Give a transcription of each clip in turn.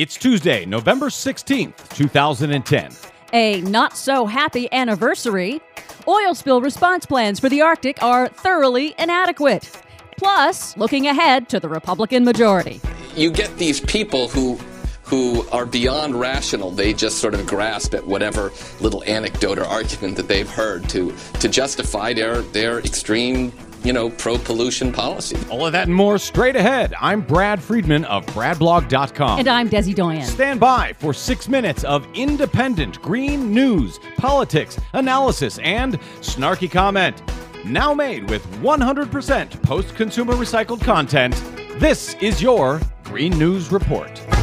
It's Tuesday, November 16th, 2010. A not so happy anniversary. Oil spill response plans for the Arctic are thoroughly inadequate. Plus, looking ahead to the Republican majority. You get these people who who are beyond rational. They just sort of grasp at whatever little anecdote or argument that they've heard to to justify their their extreme you know, pro pollution policy. All of that and more straight ahead. I'm Brad Friedman of BradBlog.com. And I'm Desi Doyen. Stand by for six minutes of independent green news, politics, analysis, and snarky comment. Now made with 100% post consumer recycled content, this is your Green News Report.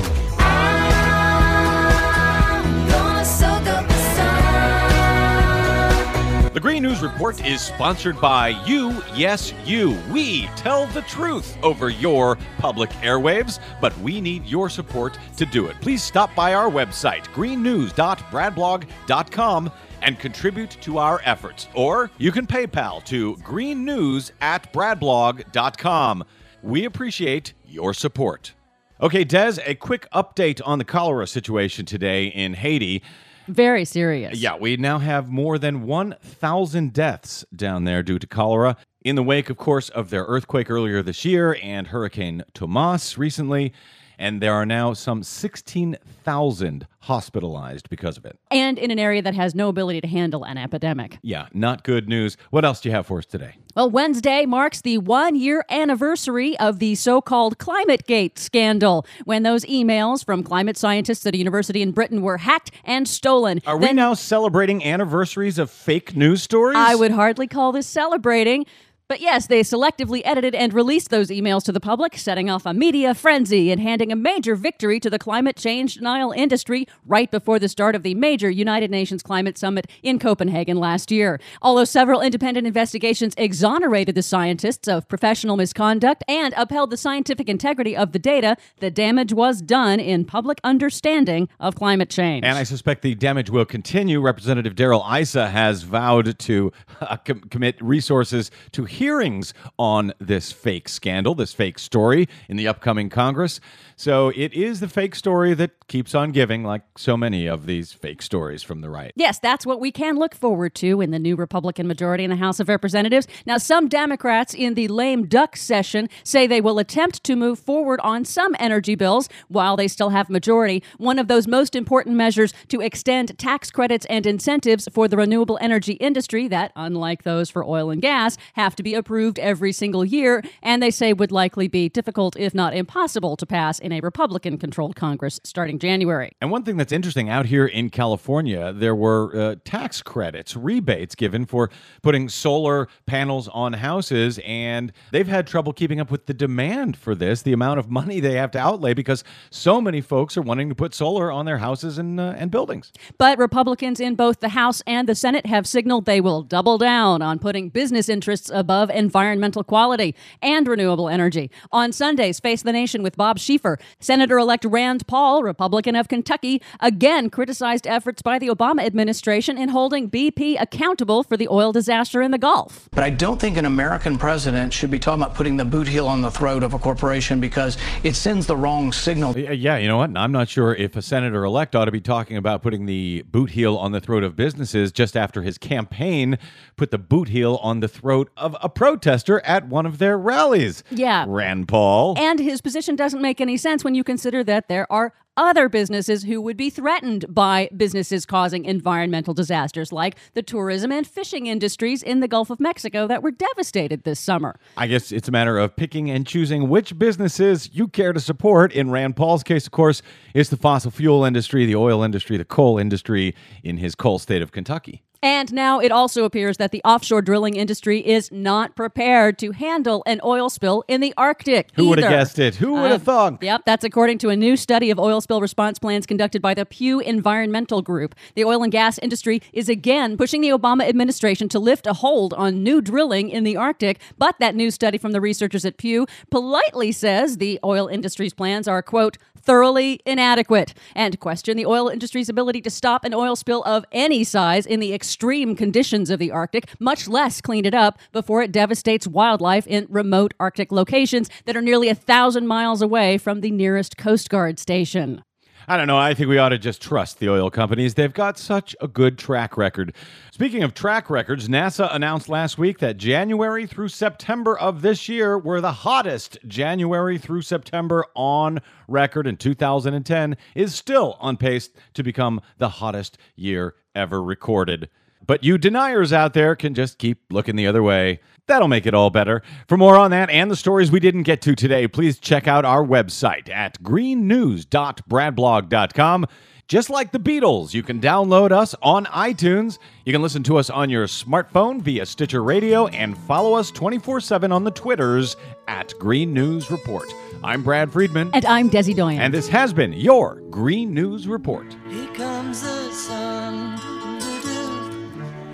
The Green News Report is sponsored by you, yes, you. We tell the truth over your public airwaves, but we need your support to do it. Please stop by our website, greennews.bradblog.com, and contribute to our efforts. Or you can PayPal to greennews at bradblog.com. We appreciate your support. Okay, Des, a quick update on the cholera situation today in Haiti. Very serious. Yeah, we now have more than 1,000 deaths down there due to cholera. In the wake, of course, of their earthquake earlier this year and Hurricane Tomas recently and there are now some 16,000 hospitalized because of it. And in an area that has no ability to handle an epidemic. Yeah, not good news. What else do you have for us today? Well, Wednesday marks the one year anniversary of the so called ClimateGate scandal, when those emails from climate scientists at a university in Britain were hacked and stolen. Are then, we now celebrating anniversaries of fake news stories? I would hardly call this celebrating. But yes, they selectively edited and released those emails to the public, setting off a media frenzy and handing a major victory to the climate change denial industry right before the start of the major United Nations Climate Summit in Copenhagen last year. Although several independent investigations exonerated the scientists of professional misconduct and upheld the scientific integrity of the data, the damage was done in public understanding of climate change. And I suspect the damage will continue. Representative Darrell Issa has vowed to uh, com- commit resources to hearings on this fake scandal, this fake story in the upcoming Congress. So it is the fake story that keeps on giving, like so many of these fake stories from the right. Yes, that's what we can look forward to in the new Republican majority in the House of Representatives. Now, some Democrats in the lame duck session say they will attempt to move forward on some energy bills while they still have majority. One of those most important measures to extend tax credits and incentives for the renewable energy industry that, unlike those for oil and gas, have to be approved every single year, and they say would likely be difficult, if not impossible, to pass in a Republican controlled Congress starting January. And one thing that's interesting out here in California, there were uh, tax credits, rebates given for putting solar panels on houses, and they've had trouble keeping up with the demand for this, the amount of money they have to outlay because so many folks are wanting to put solar on their houses and, uh, and buildings. But Republicans in both the House and the Senate have signaled they will double down on putting business interests above environmental quality and renewable energy. On Sundays, Face the Nation with Bob Schieffer Senator elect Rand Paul, Republican of Kentucky, again criticized efforts by the Obama administration in holding BP accountable for the oil disaster in the Gulf. But I don't think an American president should be talking about putting the boot heel on the throat of a corporation because it sends the wrong signal. Uh, yeah, you know what? I'm not sure if a senator elect ought to be talking about putting the boot heel on the throat of businesses just after his campaign put the boot heel on the throat of a protester at one of their rallies. Yeah. Rand Paul. And his position doesn't make any sense sense when you consider that there are other businesses who would be threatened by businesses causing environmental disasters, like the tourism and fishing industries in the Gulf of Mexico that were devastated this summer. I guess it's a matter of picking and choosing which businesses you care to support. In Rand Paul's case, of course, it's the fossil fuel industry, the oil industry, the coal industry in his coal state of Kentucky. And now it also appears that the offshore drilling industry is not prepared to handle an oil spill in the Arctic. Who would have guessed it? Who would have uh, thought? Yep, that's according to a new study of oil spill response plans conducted by the Pew Environmental Group. The oil and gas industry is again pushing the Obama administration to lift a hold on new drilling in the Arctic, but that new study from the researchers at Pew politely says the oil industry's plans are, quote, thoroughly inadequate and question the oil industry's ability to stop an oil spill of any size in the extreme conditions of the Arctic, much less clean it up before it devastates wildlife in remote Arctic locations that are nearly a thousand miles away from the nearest Coast Guard station. I don't know. I think we ought to just trust the oil companies. They've got such a good track record. Speaking of track records, NASA announced last week that January through September of this year were the hottest January through September on record, and 2010 is still on pace to become the hottest year ever recorded. But you deniers out there can just keep looking the other way. That'll make it all better. For more on that and the stories we didn't get to today, please check out our website at greennews.bradblog.com. Just like the Beatles, you can download us on iTunes. You can listen to us on your smartphone via Stitcher Radio and follow us 24 7 on the Twitters at Green News Report. I'm Brad Friedman. And I'm Desi Doyen. And this has been your Green News Report. Here comes the sun.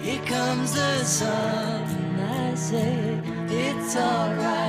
Here comes the sun. and I say it's alright.